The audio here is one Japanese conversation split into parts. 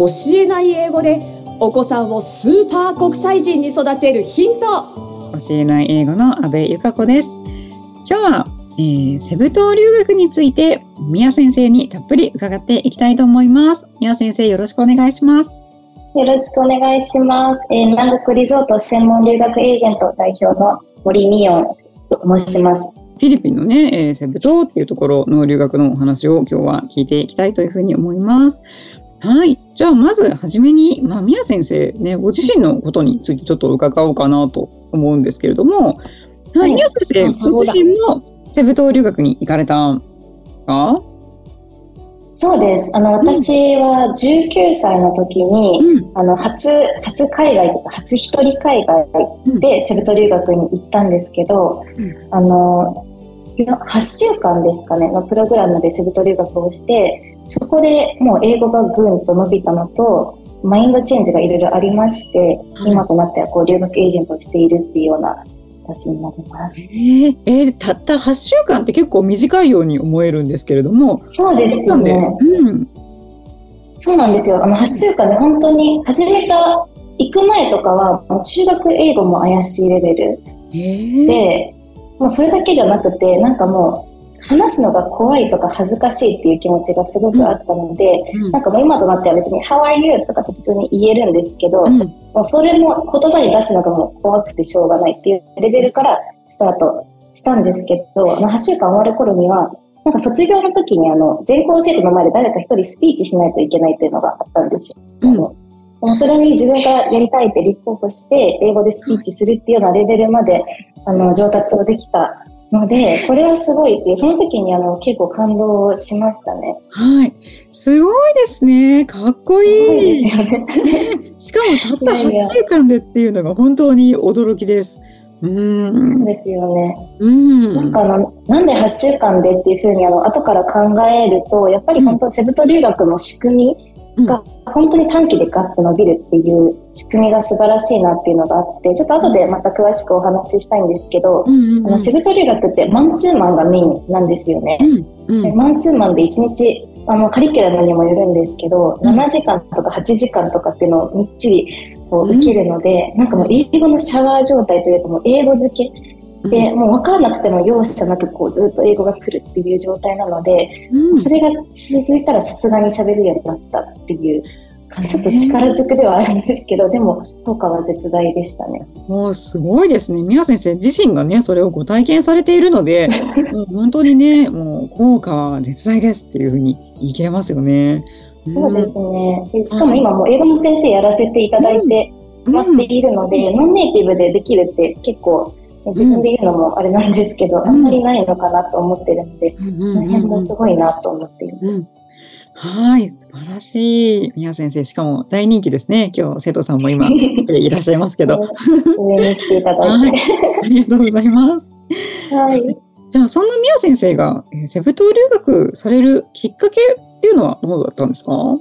教えない英語でお子さんをスーパー国際人に育てるヒント。教えない英語の阿部由香子です。今日は、えー、セブ島留学について宮先生にたっぷり伺っていきたいと思います。宮先生よろしくお願いします。よろしくお願いします、えー、南国リゾート専門留学エージェント代表の森美音と申します。フィリピンのね、えー、セブ島っていうところの留学のお話を今日は聞いていきたいというふうに思います。はい。じゃあ、まずはじめに、まあ、宮先生ね、ご自身のことについてちょっと伺おうかなと思うんですけれども、はい、宮先生、ご自身もセブ島留学に行かれたんか？そうです。あの、私は19歳の時に、うん、あの、初、初海外とか、初一人海外でセブ島留学に行ったんですけど、うん、あの、8週間ですかね、のプログラムでセブ島留学をして、そこでもう英語がぐんと伸びたのと、マインドチェンジがいろいろありまして、はい、今となってはこう留学エージェントをしているっていうような形になります。えー、えー、たった8週間って結構短いように思えるんですけれども。そうですよね。うん。そうなんですよ。あの8週間で本当に始めた行く前とかはもう中学英語も怪しいレベルで、もうそれだけじゃなくて、なんかもう話すのが怖いとか恥ずかしいっていう気持ちがすごくあったので、うん、なんかもう今となっては別に How are you? とかって普通に言えるんですけど、うん、もうそれも言葉に出すのがもう怖くてしょうがないっていうレベルからスタートしたんですけど、あの8週間終わる頃には、なんか卒業の時にあの全校生徒の前で誰か一人スピーチしないといけないっていうのがあったんですよ。うんもうそれに自分がやりたいって立候補して、英語でスピーチするっていうようなレベルまで、あの、上達をできたので、これはすごいっていう、その時にあの結構感動しましたね。はい。すごいですね。かっこいい。いですよね。しかもたった8週間でっていうのが本当に驚きです。うん、そうですよね。うん、なんかあの、なんで8週間でっていうふうにあの後から考えると、やっぱり本当セブ島留学の仕組みが本当に短期でガッと伸びるっていう仕組みが素晴らしいなっていうのがあって、ちょっと後でまた詳しくお話ししたいんですけど、うんうん、あの、シブト留学ってマンツーマンがメインなんですよね。うんうん、マンツーマンで1日、あの、カリキュラムにもよるんですけど、7時間とか8時間とかっていうのをみっちりこう受けるので、うん、なんかもう英語のシャワー状態というかもう英語漬けで、もう分からなくても容赦なくこうずっと英語が来るっていう状態なので、うん、それが続いたらさすがに喋るようになったっていうちょっと力ずくではあるんですけど、でも効果は絶大でしたね。もうすごいですね。宮先生自身がね、それをご体験されているので、も う本当にね、もう効果は絶大ですっていうふうに言い切れますよね。そうですね。でしかも今も英語の先生やらせていただいて、待っているので、うん、ノンネイティブでできるって結構自分で言うのもあれなんですけど、うん、あんまりないのかなと思ってるので、うん、この辺もすごいなと思っています。はい、素晴らしい。宮先生、しかも大人気ですね。今日、生徒さんも今、いらっしゃいますけど。上に来ていただいて、はい。ありがとうございます。はい。じゃあ、そんな宮先生が、えー、セブ島留学されるきっかけっていうのはどうだったんですか？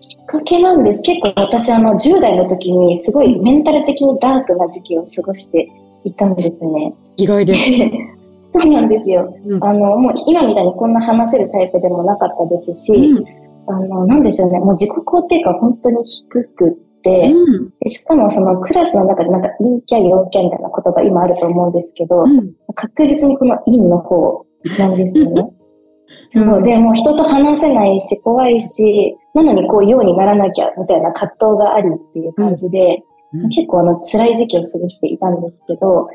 きっかけなんです。結構私、あの、10代の時にすごいメンタル的にダークな時期を過ごしていたんですね。意外です。そうなんですよ。うん、あの、もう今みたいにこんな話せるタイプでもなかったですし、うん、あの、なんでしょうね、もう自己肯定感本当に低くって、うん、しかもそのクラスの中でなんか陰キャ、陽キャみたいな言葉今あると思うんですけど、確実にこの陰の方なんですよね。そうで、もう人と話せないし、怖いし、なのにこう、ようにならなきゃ、みたいな葛藤がありっていう感じで、結構あの、辛い時期を過ごしていたんですけど、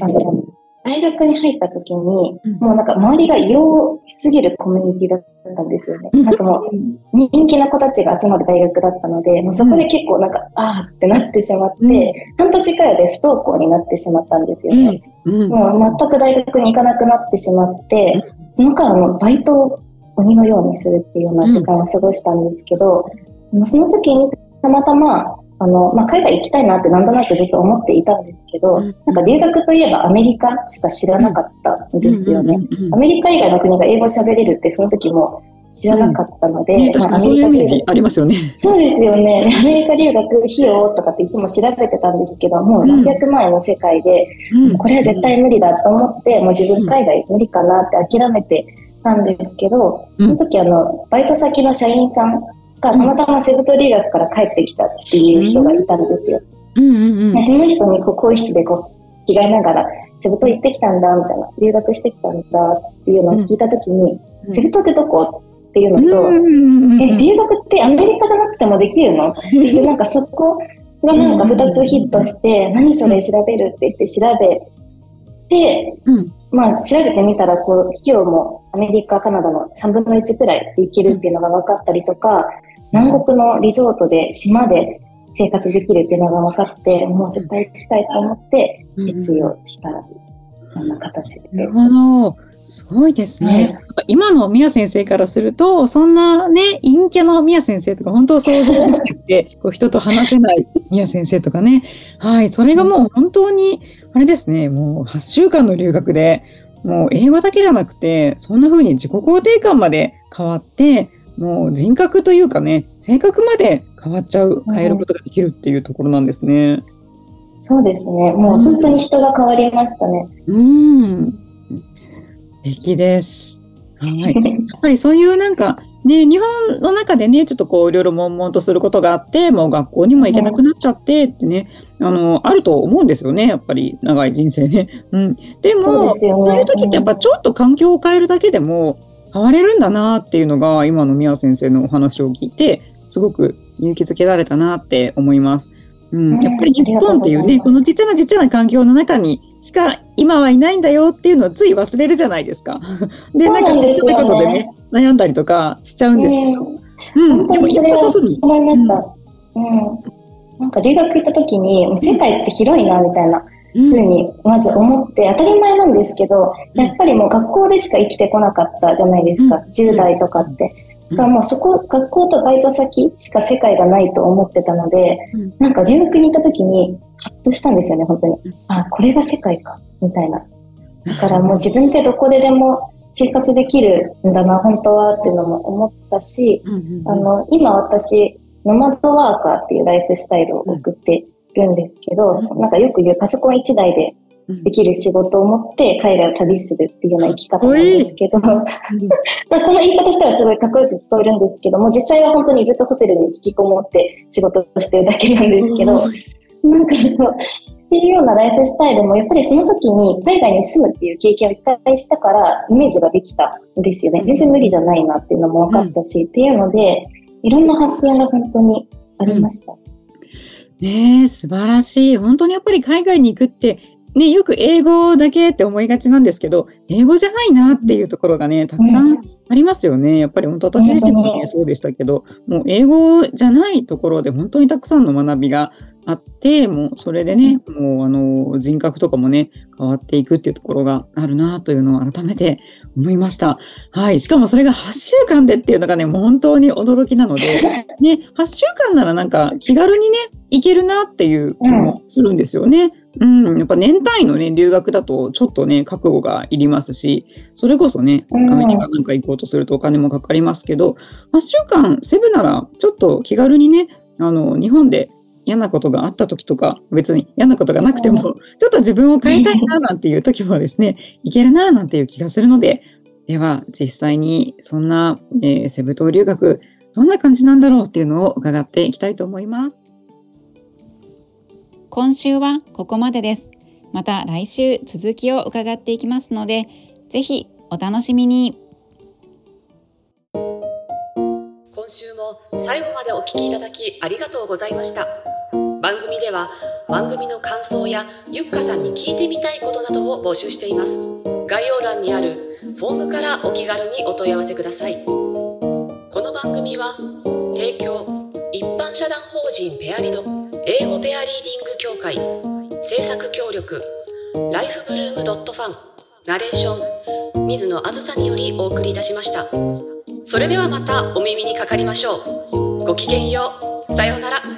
あの、大学に入った時に、もうなんか周りが良すぎるコミュニティだったんですよね。なんかもう人気な子たちが集まる大学だったので、もうそこで結構なんか、あーってなってしまって、半年くらいで不登校になってしまったんですよね。もう全く大学に行かなくなってしまって、その間のバイトを鬼のようにするっていうような時間を過ごしたんですけど、その時にたまたまあの、まあ、海外行きたいなってなんとなくずっと思っていたんですけど、うん、なんか留学といえばアメリカしか知らなかったんですよね。アメリカ以外の国が英語喋れるってその時も知らなかったので、うんね、まあ、そういうイメージありますよね。そうですよね。アメリカ留学費用とかっていつも調べてたんですけど、もう何百万円の世界で、うん、これは絶対無理だと思って、もう自分海外無理かなって諦めてたんですけど、その時あの、バイト先の社員さんがたまたまセブ島留学から帰ってきたっていう人がいたんですよ。うんうんうん、その人にこう更衣室でこう着替えながら、セブ島行ってきたんだ、みたいな、留学してきたんだっていうのを聞いたときに、うん、セブ島ってどこっていうのと、え、留学ってアメリカじゃなくてもできるの？っていう、なんかそこがなんか2つヒットして、何それ調べるって言って調べて、まあ調べてみたら、こう、費用もアメリカ、カナダの3分の1くらいで行けるっていうのが分かったりとか、南国のリゾートで島で生活できるっていうのが分かって、もう絶対行きたいと思って決意をしたような形です。なるほど。すごいですね。はい、今の宮先生からすると、そんなね、陰キャの宮先生とか、本当想像できなくて、こう人と話せない宮先生とかね。はい、それがもう本当に、あれですね、もう8週間の留学で、もう英語だけじゃなくて、そんな風に自己肯定感まで変わって、もう人格というかね、性格まで変わっちゃう、変えることができるっていうところなんですね。そうですね。もう本当に人が変わりましたね。うん。素敵です。はい。やっぱりそういうなんか、ね、日本の中でね、ちょっとこういろいろ悶々とすることがあって、もう学校にも行けなくなっちゃってってね、あの、あると思うんですよね、やっぱり長い人生ね。うん。でも、そう、ね,、いう時ってやっぱちょっと環境を変えるだけでも変われるんだなっていうのが、今の宮先生のお話を聞いて、すごく勇気づけられたなって思います。うん、やっぱり日本っていうね、このちっちゃなちっちゃな環境の中にしか今はいないんだよっていうのをつい忘れるじゃないですか。で、なんかちっちゃいことでね、悩んだりとかしちゃうんですけど。うん、でもそれは思いました。うん、なんか留学行った時に、世界って広いな、みたいな。ふうにまず思って当たり前なんですけど、やっぱりもう学校でしか生きてこなかったじゃないですか、10代とかって。だからもうそこ、学校とバイト先しか世界がないと思ってたので、うん、なんか留学に行った時に、ハッとしたんですよね、本当に。あ、これが世界か、みたいな。だからもう自分ってどこででも生活できるんだな、本当はっていうのも思ったし、あの、今私、ノマドワーカーっていうライフスタイルを送ってるんですけど、なんかよく言うパソコン1台でできる仕事を持って海外を旅するっていうような生き方なんですけど、まあこの言い方したらすごいかっこよく聞こえるんですけども、実際は本当にずっとホテルに引きこもって仕事をしてるだけなんですけど、なんかっていうようなライフスタイルも、やっぱりその時に海外に住むっていう経験を一回したから、イメージができたんですよね。全然無理じゃないなっていうのも分かったし、うん、っていうので、いろんな発見が本当にありました。うんねえ、素晴らしい。本当にやっぱり海外に行くってね、よく英語だけって思いがちなんですけど、英語じゃないなっていうところがね、たくさんありますよね。やっぱり本当私自身もね、そうでしたけど、もう英語じゃないところで本当にたくさんの学びがあって、もうそれでね、もうあの人格とかもね、変わっていくっていうところがあるなというのを改めて思いました。はい。しかもそれが8週間でっていうのがね、もう本当に驚きなので、ね、8週間ならなんか気軽にね、行けるなっていう気もするんですよね。うん、やっぱ年単位のね、留学だとちょっとね、覚悟がいりますし、それこそね、アメリカなんか行こうとするとお金もかかりますけど、8週間セブならちょっと気軽にね、あの、日本で嫌なことがあった時とか、別に嫌なことがなくても、ちょっと自分を変えたいななんていう時もですね、いけるななんていう気がするので、では実際にそんな、えー、セブ島留学、どんな感じなんだろうっていうのを伺っていきたいと思います。今週はここまでです。また来週続きを伺っていきますので、ぜひお楽しみに。今週も最後までお聞きいただきありがとうございました。番組では番組の感想やゆっかさんに聞いてみたいことなどを募集しています。概要欄にあるフォームからお気軽にお問い合わせください。この番組は提供一般社団法人ペアリド英語ペアリーディング協会制作協力ライフブルームドットファンナレーション水野あずさによりお送りいたしましたそれではまたお耳にかかりましょうごきげんようさようなら